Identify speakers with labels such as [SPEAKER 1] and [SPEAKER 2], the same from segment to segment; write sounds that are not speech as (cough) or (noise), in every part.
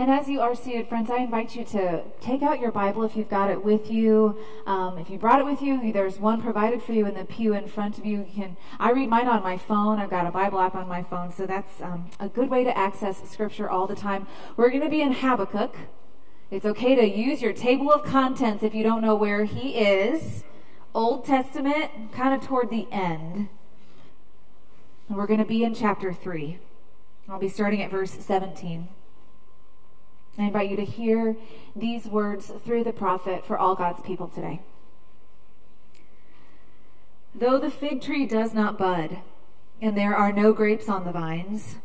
[SPEAKER 1] And as you are seated, friends, I invite you to take out your Bible if you've got it with you. Um, if you brought it with you, there's one provided for you in the pew in front of you. you can, I read mine on my phone. I've got a Bible app on my phone, so that's um, a good way to access Scripture all the time. We're going to be in Habakkuk. It's okay to use your table of contents if you don't know where he is. Old Testament, kind of toward the end. And we're going to be in chapter 3. I'll be starting at verse 17. I invite you to hear these words through the prophet for all God's people today. Though the fig tree does not bud, and there are no grapes on the vines,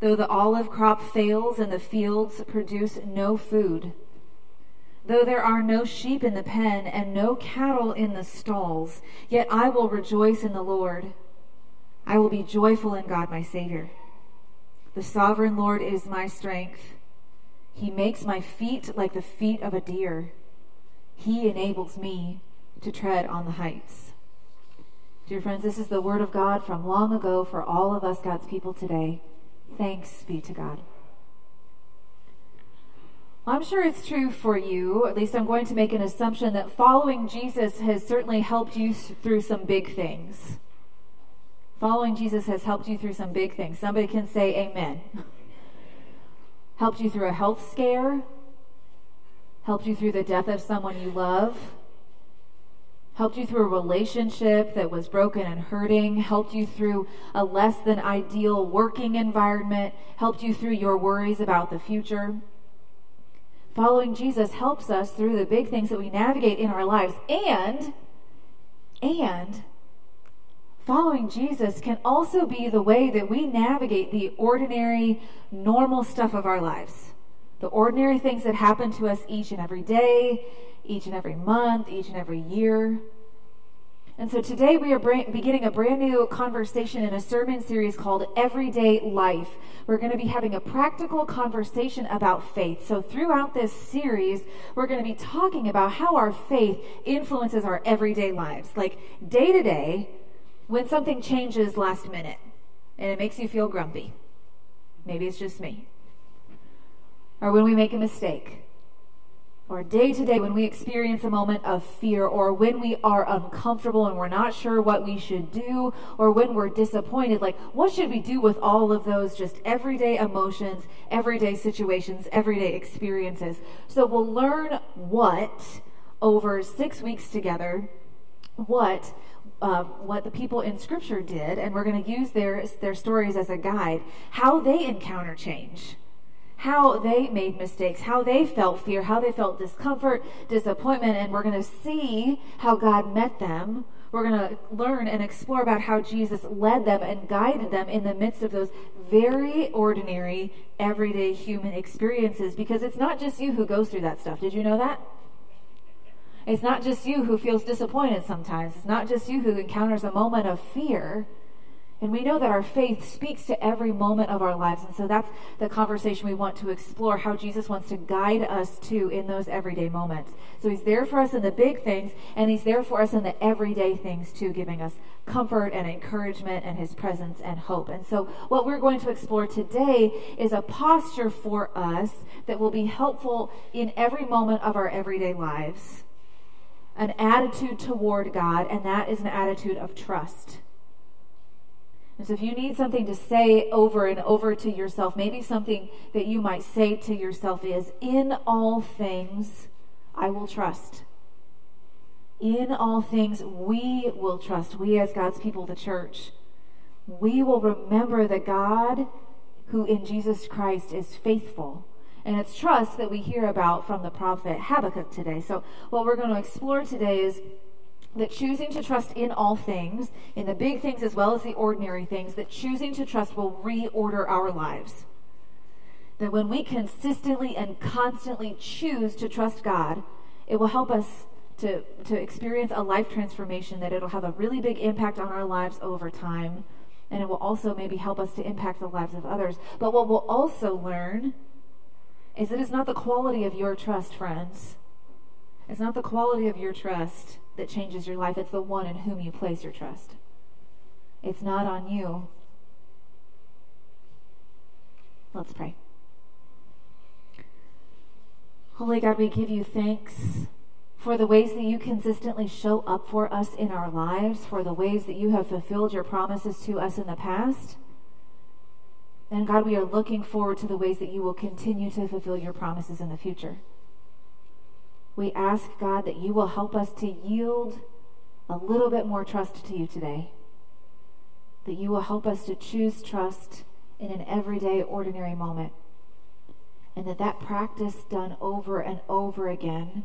[SPEAKER 1] though the olive crop fails and the fields produce no food, though there are no sheep in the pen and no cattle in the stalls, yet I will rejoice in the Lord. I will be joyful in God my Savior. The sovereign Lord is my strength. He makes my feet like the feet of a deer. He enables me to tread on the heights. Dear friends, this is the word of God from long ago for all of us, God's people today. Thanks be to God. I'm sure it's true for you, at least I'm going to make an assumption that following Jesus has certainly helped you through some big things. Following Jesus has helped you through some big things. Somebody can say amen. (laughs) helped you through a health scare, helped you through the death of someone you love, helped you through a relationship that was broken and hurting, helped you through a less than ideal working environment, helped you through your worries about the future. Following Jesus helps us through the big things that we navigate in our lives and and following Jesus can also be the way that we navigate the ordinary, normal stuff of our lives. The ordinary things that happen to us each and every day, each and every month, each and every year. And so today we are beginning a brand new conversation in a sermon series called Everyday Life. We're going to be having a practical conversation about faith. So throughout this series, we're going to be talking about how our faith influences our everyday lives. Like day to day, when something changes last minute and it makes you feel grumpy. Maybe it's just me. Or when we make a mistake. Or day to day when we experience a moment of fear, or when we are uncomfortable and we're not sure what we should do, or when we're disappointed. Like, what should we do with all of those just everyday emotions, everyday situations, everyday experiences? So we'll learn what over six weeks together, what uh, what the people in Scripture did, and we're going to use their, their stories as a guide, how they encounter change, how they made mistakes, how they felt fear, how they felt discomfort, disappointment, and we're going to see how God met them. We're going to learn and explore about how Jesus led them and guided them in the midst of those very ordinary, everyday human experiences because it's not just you who goes through that stuff. Did you know that? It's not just you who feels disappointed sometimes. It's not just you who encounters a moment of fear. And we know that our faith speaks to every moment of our lives. And so that's the conversation we want to explore how Jesus wants to guide us to in those everyday moments. So he's there for us in the big things, and he's there for us in the everyday things too, giving us comfort and encouragement and his presence and hope. And so what we're going to explore today is a posture for us that will be helpful in every moment of our everyday lives an attitude toward God, and that is an attitude of trust. And so, if you need something to say over and over to yourself, maybe something that you might say to yourself is, In all things, I will trust. In all things, we will trust. We, as God's people, the church, we will remember that God, who in Jesus Christ is faithful, and it's trust that we hear about from the prophet Habakkuk today. So, what we're going to explore today is that choosing to trust in all things, in the big things as well as the ordinary things, that choosing to trust will reorder our lives. That when we consistently and constantly choose to trust God, it will help us to, to experience a life transformation, that it'll have a really big impact on our lives over time. And it will also maybe help us to impact the lives of others. But what we'll also learn is it is not the quality of your trust, friends. It's not the quality of your trust that changes your life, it's the one in whom you place your trust. It's not on you. Let's pray. Holy God, we give you thanks for the ways that you consistently show up for us in our lives, for the ways that you have fulfilled your promises to us in the past. And God, we are looking forward to the ways that you will continue to fulfill your promises in the future. We ask, God, that you will help us to yield a little bit more trust to you today. That you will help us to choose trust in an everyday, ordinary moment. And that that practice done over and over again,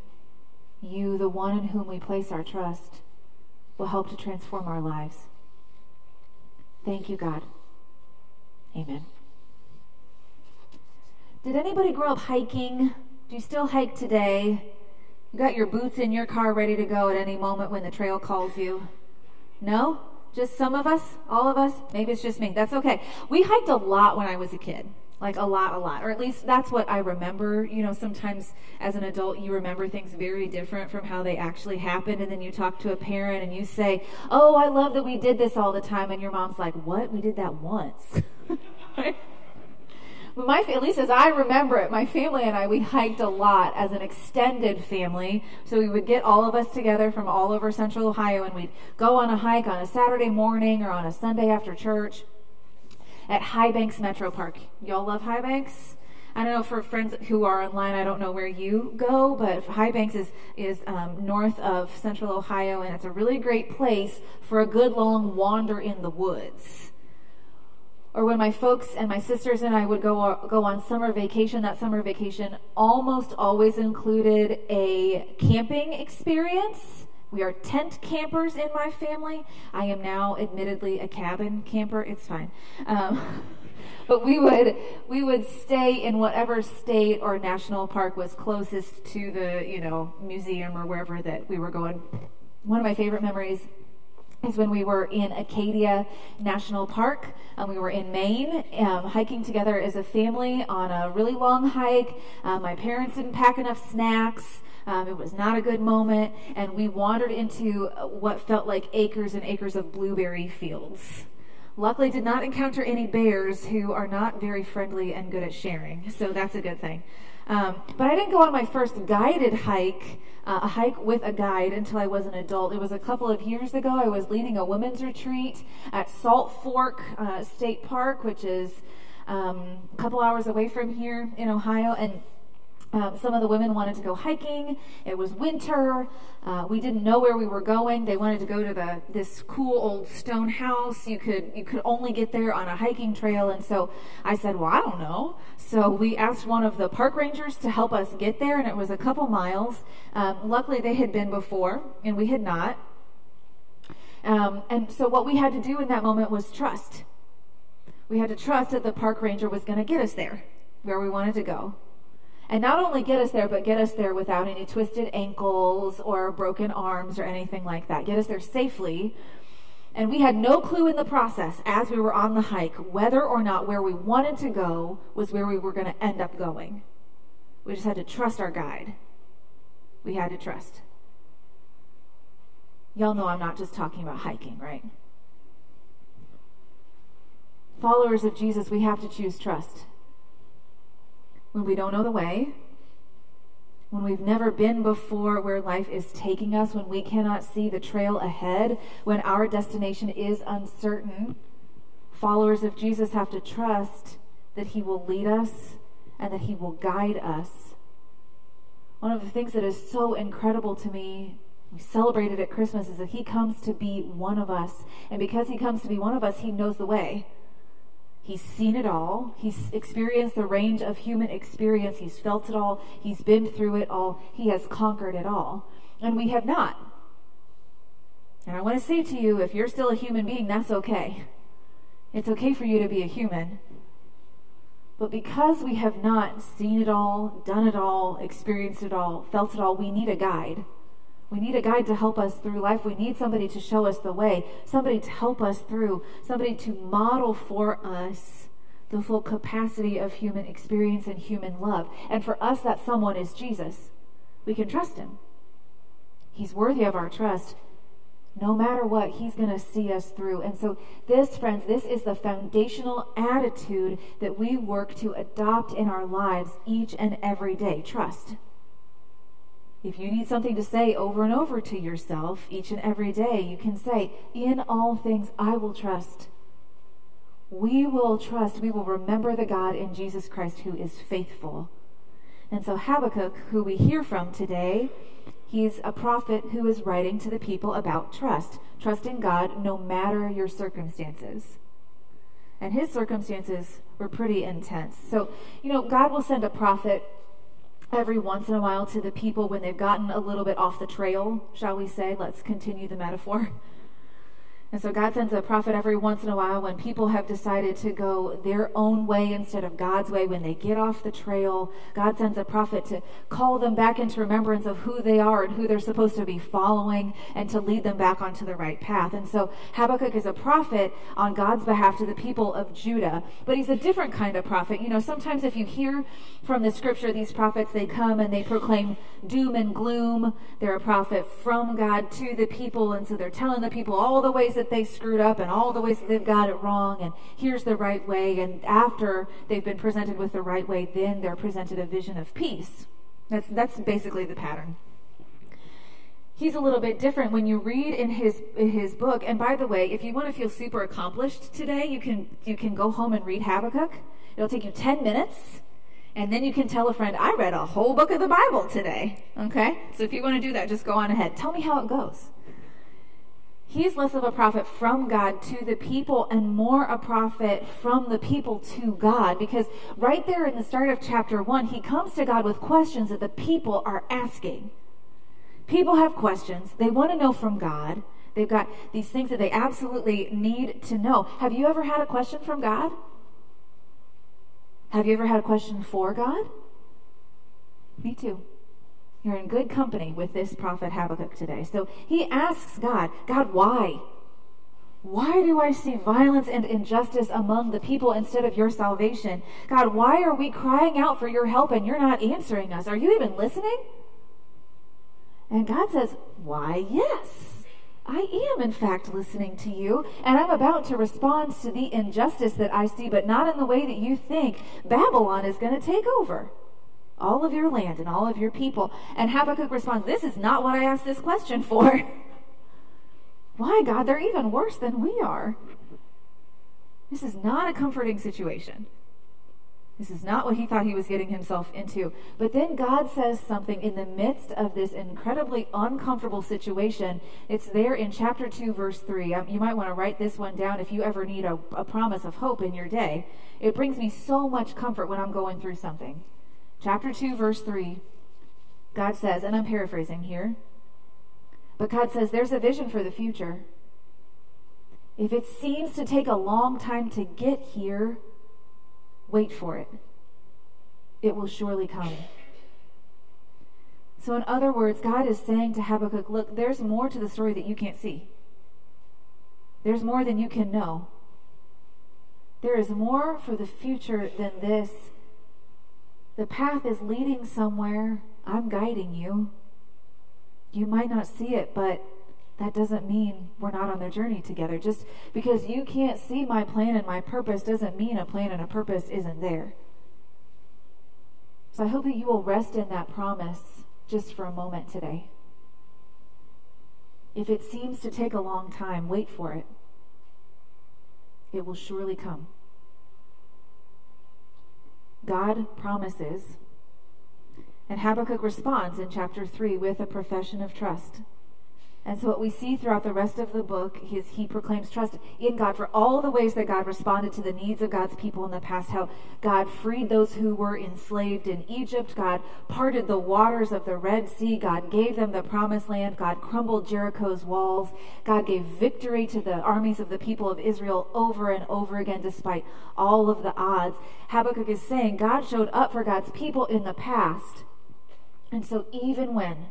[SPEAKER 1] you, the one in whom we place our trust, will help to transform our lives. Thank you, God. Amen. Did anybody grow up hiking? Do you still hike today? You got your boots in your car ready to go at any moment when the trail calls you? No? Just some of us? All of us? Maybe it's just me. That's okay. We hiked a lot when I was a kid. Like a lot, a lot. Or at least that's what I remember. You know, sometimes as an adult, you remember things very different from how they actually happened. And then you talk to a parent and you say, Oh, I love that we did this all the time. And your mom's like, What? We did that once. (laughs) My, at least as I remember it, my family and I, we hiked a lot as an extended family. So we would get all of us together from all over central Ohio and we'd go on a hike on a Saturday morning or on a Sunday after church at High Banks Metro Park. Y'all love High Banks? I don't know for friends who are online. I don't know where you go, but High Banks is is um, north of Central Ohio, and it's a really great place for a good long wander in the woods or when my folks and my sisters and I would go go on summer vacation, that summer vacation almost always included a camping experience. We are tent campers in my family. I am now admittedly a cabin camper. It's fine. Um, (laughs) but we would we would stay in whatever state or national park was closest to the you know museum or wherever that we were going. One of my favorite memories is when we were in Acadia National Park. Um, we were in Maine, um, hiking together as a family on a really long hike. Uh, my parents didn't pack enough snacks. Um, it was not a good moment, and we wandered into what felt like acres and acres of blueberry fields. Luckily, did not encounter any bears who are not very friendly and good at sharing, so that's a good thing. Um, but I didn't go on my first guided hike uh, a hike with a guide until I was an adult. It was a couple of years ago. I was leading a women's retreat at Salt Fork uh, State Park, which is um, a couple hours away from here in Ohio, and um, some of the women wanted to go hiking. It was winter. Uh, we didn't know where we were going. They wanted to go to the this cool old stone house. You could you could only get there on a hiking trail, and so I said, "Well, I don't know." So we asked one of the park rangers to help us get there, and it was a couple miles. Um, luckily, they had been before, and we had not. Um, and so what we had to do in that moment was trust. We had to trust that the park ranger was going to get us there, where we wanted to go. And not only get us there, but get us there without any twisted ankles or broken arms or anything like that. Get us there safely. And we had no clue in the process as we were on the hike whether or not where we wanted to go was where we were going to end up going. We just had to trust our guide. We had to trust. Y'all know I'm not just talking about hiking, right? Followers of Jesus, we have to choose trust when we don't know the way, when we've never been before where life is taking us, when we cannot see the trail ahead, when our destination is uncertain, followers of Jesus have to trust that He will lead us and that He will guide us. One of the things that is so incredible to me, we celebrated at Christmas, is that He comes to be one of us. And because He comes to be one of us, He knows the way. He's seen it all. He's experienced the range of human experience. He's felt it all. He's been through it all. He has conquered it all. And we have not. And I want to say to you if you're still a human being, that's okay. It's okay for you to be a human. But because we have not seen it all, done it all, experienced it all, felt it all, we need a guide. We need a guide to help us through life. We need somebody to show us the way, somebody to help us through, somebody to model for us the full capacity of human experience and human love. And for us, that someone is Jesus. We can trust him. He's worthy of our trust. No matter what, he's going to see us through. And so, this, friends, this is the foundational attitude that we work to adopt in our lives each and every day trust. If you need something to say over and over to yourself each and every day, you can say, In all things I will trust. We will trust, we will remember the God in Jesus Christ who is faithful. And so Habakkuk, who we hear from today, he's a prophet who is writing to the people about trust. Trust in God no matter your circumstances. And his circumstances were pretty intense. So, you know, God will send a prophet every once in a while to the people when they've gotten a little bit off the trail, shall we say. Let's continue the metaphor. (laughs) And so God sends a prophet every once in a while when people have decided to go their own way instead of God's way, when they get off the trail. God sends a prophet to call them back into remembrance of who they are and who they're supposed to be following and to lead them back onto the right path. And so Habakkuk is a prophet on God's behalf to the people of Judah, but he's a different kind of prophet. You know, sometimes if you hear from the scripture, these prophets, they come and they proclaim doom and gloom. They're a prophet from God to the people, and so they're telling the people all the ways that they screwed up and all the ways that they've got it wrong, and here's the right way. And after they've been presented with the right way, then they're presented a vision of peace. That's, that's basically the pattern. He's a little bit different when you read in his in his book. And by the way, if you want to feel super accomplished today, you can you can go home and read Habakkuk. It'll take you 10 minutes. And then you can tell a friend, I read a whole book of the Bible today. Okay? So if you want to do that, just go on ahead. Tell me how it goes he's less of a prophet from God to the people and more a prophet from the people to God. Because right there in the start of chapter one, he comes to God with questions that the people are asking. People have questions, they want to know from God. They've got these things that they absolutely need to know. Have you ever had a question from God? Have you ever had a question for God? Me too. You're in good company with this prophet Habakkuk today. So he asks God, God, why? Why do I see violence and injustice among the people instead of your salvation? God, why are we crying out for your help and you're not answering us? Are you even listening? And God says, Why, yes. I am, in fact, listening to you, and I'm about to respond to the injustice that I see, but not in the way that you think Babylon is going to take over all of your land and all of your people. And Habakkuk responds, This is not what I asked this question for. (laughs) Why, God? They're even worse than we are. This is not a comforting situation. This is not what he thought he was getting himself into. But then God says something in the midst of this incredibly uncomfortable situation. It's there in chapter 2, verse 3. Um, you might want to write this one down if you ever need a, a promise of hope in your day. It brings me so much comfort when I'm going through something chapter 2, verse 3, God says, and I'm paraphrasing here, but God says there's a vision for the future. If it seems to take a long time to get here, wait for it. It will surely come. So, in other words, God is saying to Habakkuk, look, there's more to the story that you can't see. There's more than you can know. There is more for the future than this the path is leading somewhere. I'm guiding you. You might not see it, but that doesn't mean we're not on the journey together. Just because you can't see my plan and my purpose doesn't mean a plan and a purpose isn't there. So I hope that you will rest in that promise just for a moment today. If it seems to take a long time, wait for it. It will surely come. God promises. And Habakkuk responds in chapter 3 with a profession of trust. And so, what we see throughout the rest of the book is he proclaims trust in God for all the ways that God responded to the needs of God's people in the past. How God freed those who were enslaved in Egypt. God parted the waters of the Red Sea. God gave them the promised land. God crumbled Jericho's walls. God gave victory to the armies of the people of Israel over and over again, despite all of the odds. Habakkuk is saying God showed up for God's people in the past. And so, even when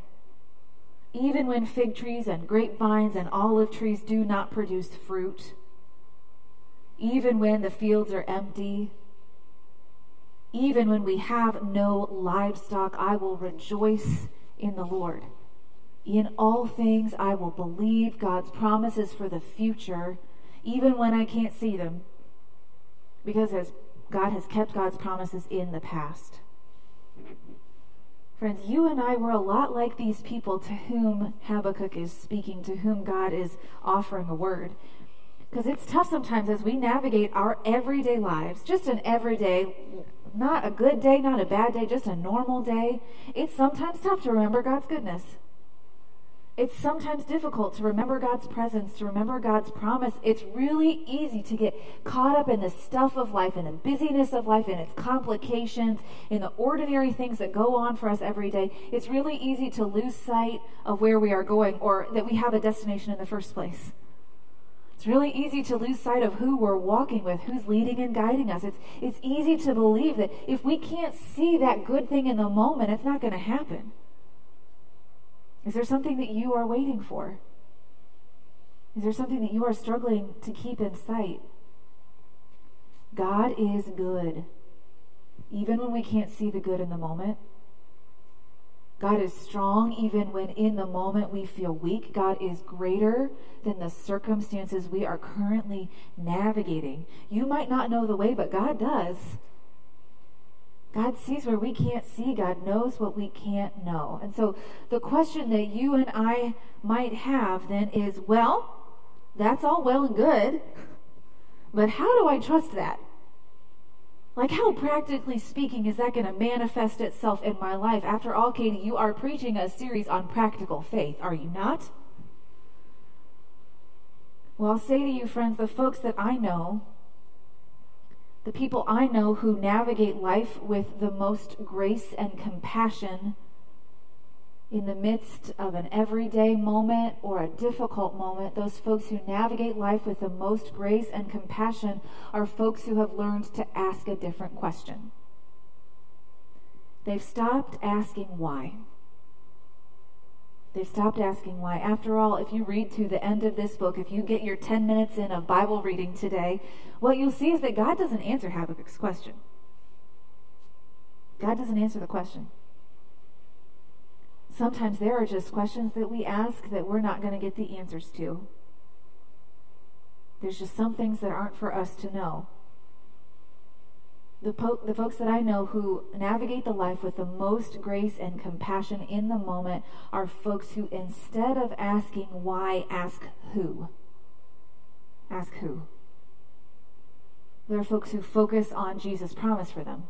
[SPEAKER 1] even when fig trees and grapevines and olive trees do not produce fruit, even when the fields are empty, even when we have no livestock, I will rejoice in the Lord. In all things, I will believe God's promises for the future, even when I can't see them, because as God has kept God's promises in the past. Friends, you and I were a lot like these people to whom Habakkuk is speaking, to whom God is offering a word. Because it's tough sometimes as we navigate our everyday lives, just an everyday, not a good day, not a bad day, just a normal day. It's sometimes tough to remember God's goodness. It's sometimes difficult to remember God's presence, to remember God's promise. It's really easy to get caught up in the stuff of life, in the busyness of life, in its complications, in the ordinary things that go on for us every day. It's really easy to lose sight of where we are going or that we have a destination in the first place. It's really easy to lose sight of who we're walking with, who's leading and guiding us. It's, it's easy to believe that if we can't see that good thing in the moment, it's not going to happen. Is there something that you are waiting for? Is there something that you are struggling to keep in sight? God is good, even when we can't see the good in the moment. God is strong even when in the moment we feel weak. God is greater than the circumstances we are currently navigating. You might not know the way, but God does. God sees where we can't see. God knows what we can't know. And so the question that you and I might have then is well, that's all well and good, but how do I trust that? Like, how practically speaking is that going to manifest itself in my life? After all, Katie, you are preaching a series on practical faith, are you not? Well, I'll say to you, friends, the folks that I know the people I know who navigate life with the most grace and compassion in the midst of an everyday moment or a difficult moment, those folks who navigate life with the most grace and compassion are folks who have learned to ask a different question. They've stopped asking why. They've stopped asking why. After all, if you read to the end of this book, if you get your 10 minutes in of Bible reading today, what you'll see is that God doesn't answer Habakkuk's question. God doesn't answer the question. Sometimes there are just questions that we ask that we're not going to get the answers to. There's just some things that aren't for us to know the, po- the folks that I know who navigate the life with the most grace and compassion in the moment are folks who, instead of asking why, ask who. Ask who. There are folks who focus on Jesus' promise for them,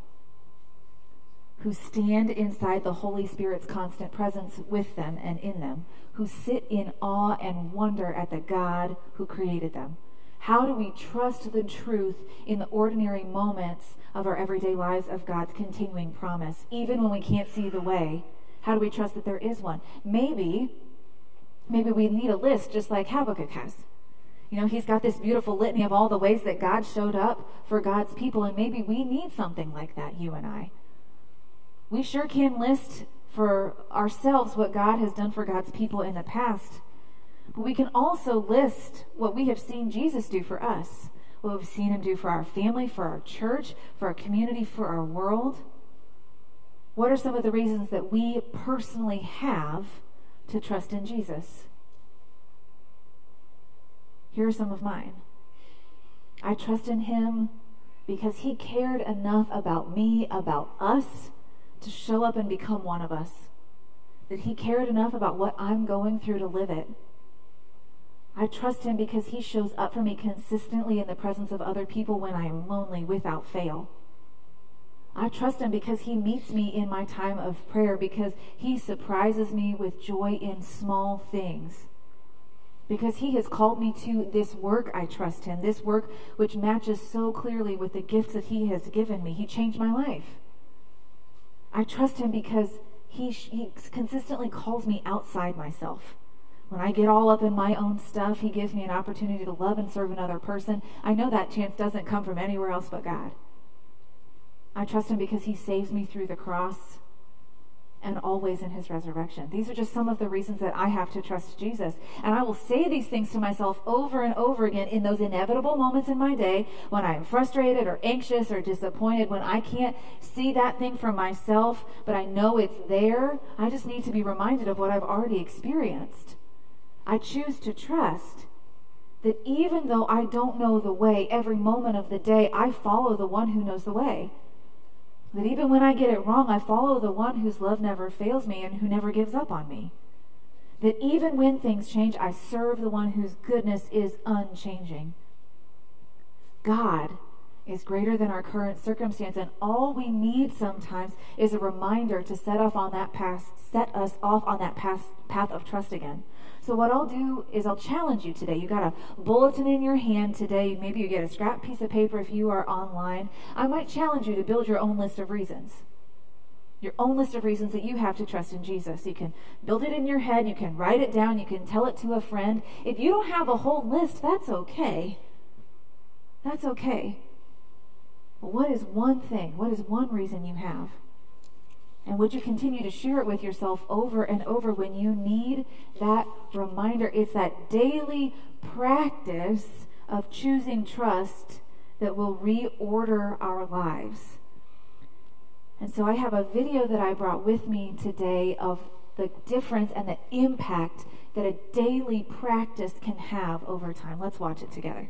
[SPEAKER 1] who stand inside the Holy Spirit's constant presence with them and in them, who sit in awe and wonder at the God who created them. How do we trust the truth in the ordinary moments of our everyday lives of God's continuing promise, even when we can't see the way? How do we trust that there is one? Maybe, maybe we need a list just like Habakkuk has. You know, he's got this beautiful litany of all the ways that God showed up for God's people, and maybe we need something like that, you and I. We sure can list for ourselves what God has done for God's people in the past. But we can also list what we have seen Jesus do for us what we've seen him do for our family, for our church, for our community, for our world? What are some of the reasons that we personally have to trust in Jesus? Here are some of mine. I trust in him because he cared enough about me, about us, to show up and become one of us. That he cared enough about what I'm going through to live it. I trust him because he shows up for me consistently in the presence of other people when I am lonely without fail. I trust him because he meets me in my time of prayer, because he surprises me with joy in small things. Because he has called me to this work, I trust him, this work which matches so clearly with the gifts that he has given me. He changed my life. I trust him because he, he consistently calls me outside myself. When I get all up in my own stuff, He gives me an opportunity to love and serve another person. I know that chance doesn't come from anywhere else but God. I trust Him because He saves me through the cross and always in His resurrection. These are just some of the reasons that I have to trust Jesus. And I will say these things to myself over and over again in those inevitable moments in my day when I am frustrated or anxious or disappointed, when I can't see that thing for myself, but I know it's there. I just need to be reminded of what I've already experienced. I choose to trust that even though I don't know the way every moment of the day, I follow the one who knows the way. That even when I get it wrong, I follow the one whose love never fails me and who never gives up on me. That even when things change, I serve the one whose goodness is unchanging. God is greater than our current circumstance, and all we need sometimes is a reminder to set off on that path, set us off on that path, path of trust again. So what I'll do is I'll challenge you today. You got a bulletin in your hand today. Maybe you get a scrap piece of paper if you are online. I might challenge you to build your own list of reasons. Your own list of reasons that you have to trust in Jesus. You can build it in your head, you can write it down, you can tell it to a friend. If you don't have a whole list, that's okay. That's okay. But what is one thing? What is one reason you have? And would you continue to share it with yourself over and over when you need that reminder? It's that daily practice of choosing trust that will reorder our lives. And so I have a video that I brought with me today of the difference and the impact that a daily practice can have over time. Let's watch it together.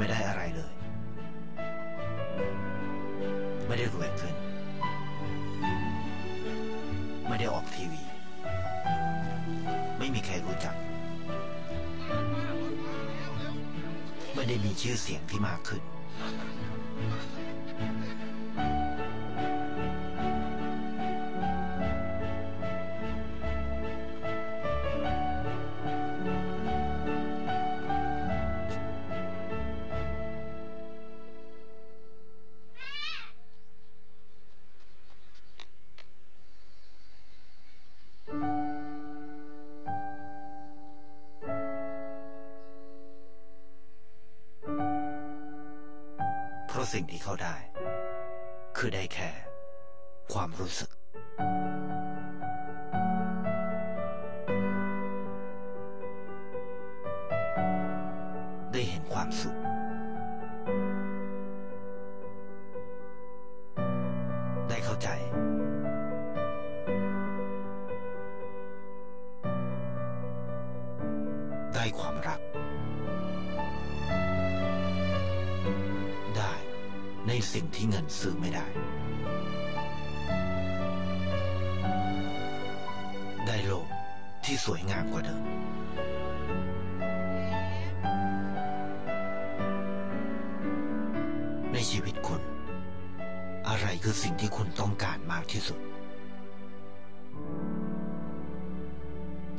[SPEAKER 2] ไม่ได้ สิ่งที่เขาได้ คือได้แค่ ความรู้สึก ซื้อไม่ได้ ได้โลกที่สวยงามกว่าเดิม ในชีวิตคุณ อะไรคือสิ่งที่คุณต้องการมากที่สุด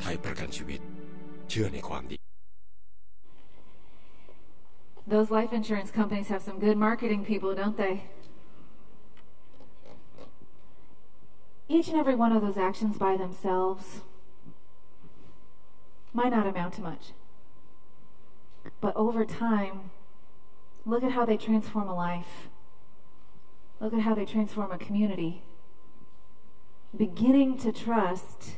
[SPEAKER 3] ไทยประกันชีวิต เชื่อในความดี
[SPEAKER 1] Those life insurance companies have some good marketing people, don't they? Each and every one of those actions by themselves might not amount to much. But over time, look at how they transform a life. Look at how they transform a community. Beginning to trust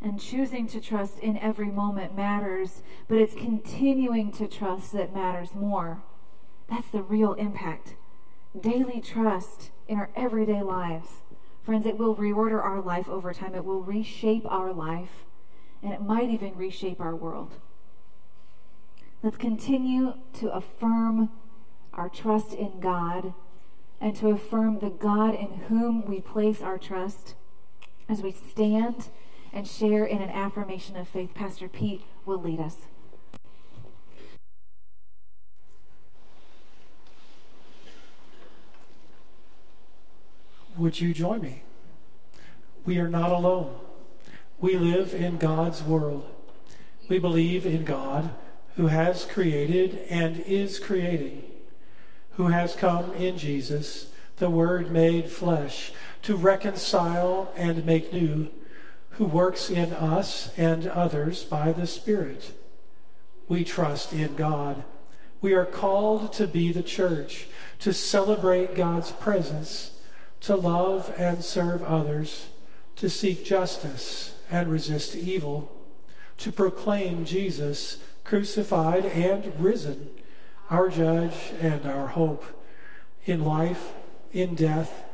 [SPEAKER 1] and choosing to trust in every moment matters, but it's continuing to trust that matters more. That's the real impact. Daily trust in our everyday lives. Friends, it will reorder our life over time. It will reshape our life, and it might even reshape our world. Let's continue to affirm our trust in God and to affirm the God in whom we place our trust as we stand and share in an affirmation of faith. Pastor Pete will lead us.
[SPEAKER 4] Would you join me? We are not alone. We live in God's world. We believe in God who has created and is creating, who has come in Jesus, the Word made flesh, to reconcile and make new, who works in us and others by the Spirit. We trust in God. We are called to be the church, to celebrate God's presence, to love and serve others, to seek justice and resist evil, to proclaim Jesus crucified and risen, our judge and our hope, in life, in death,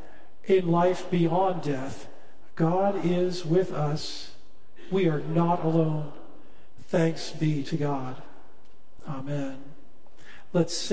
[SPEAKER 4] in life beyond death. God is with us. We are not alone. Thanks be to God. Amen. Let's sing.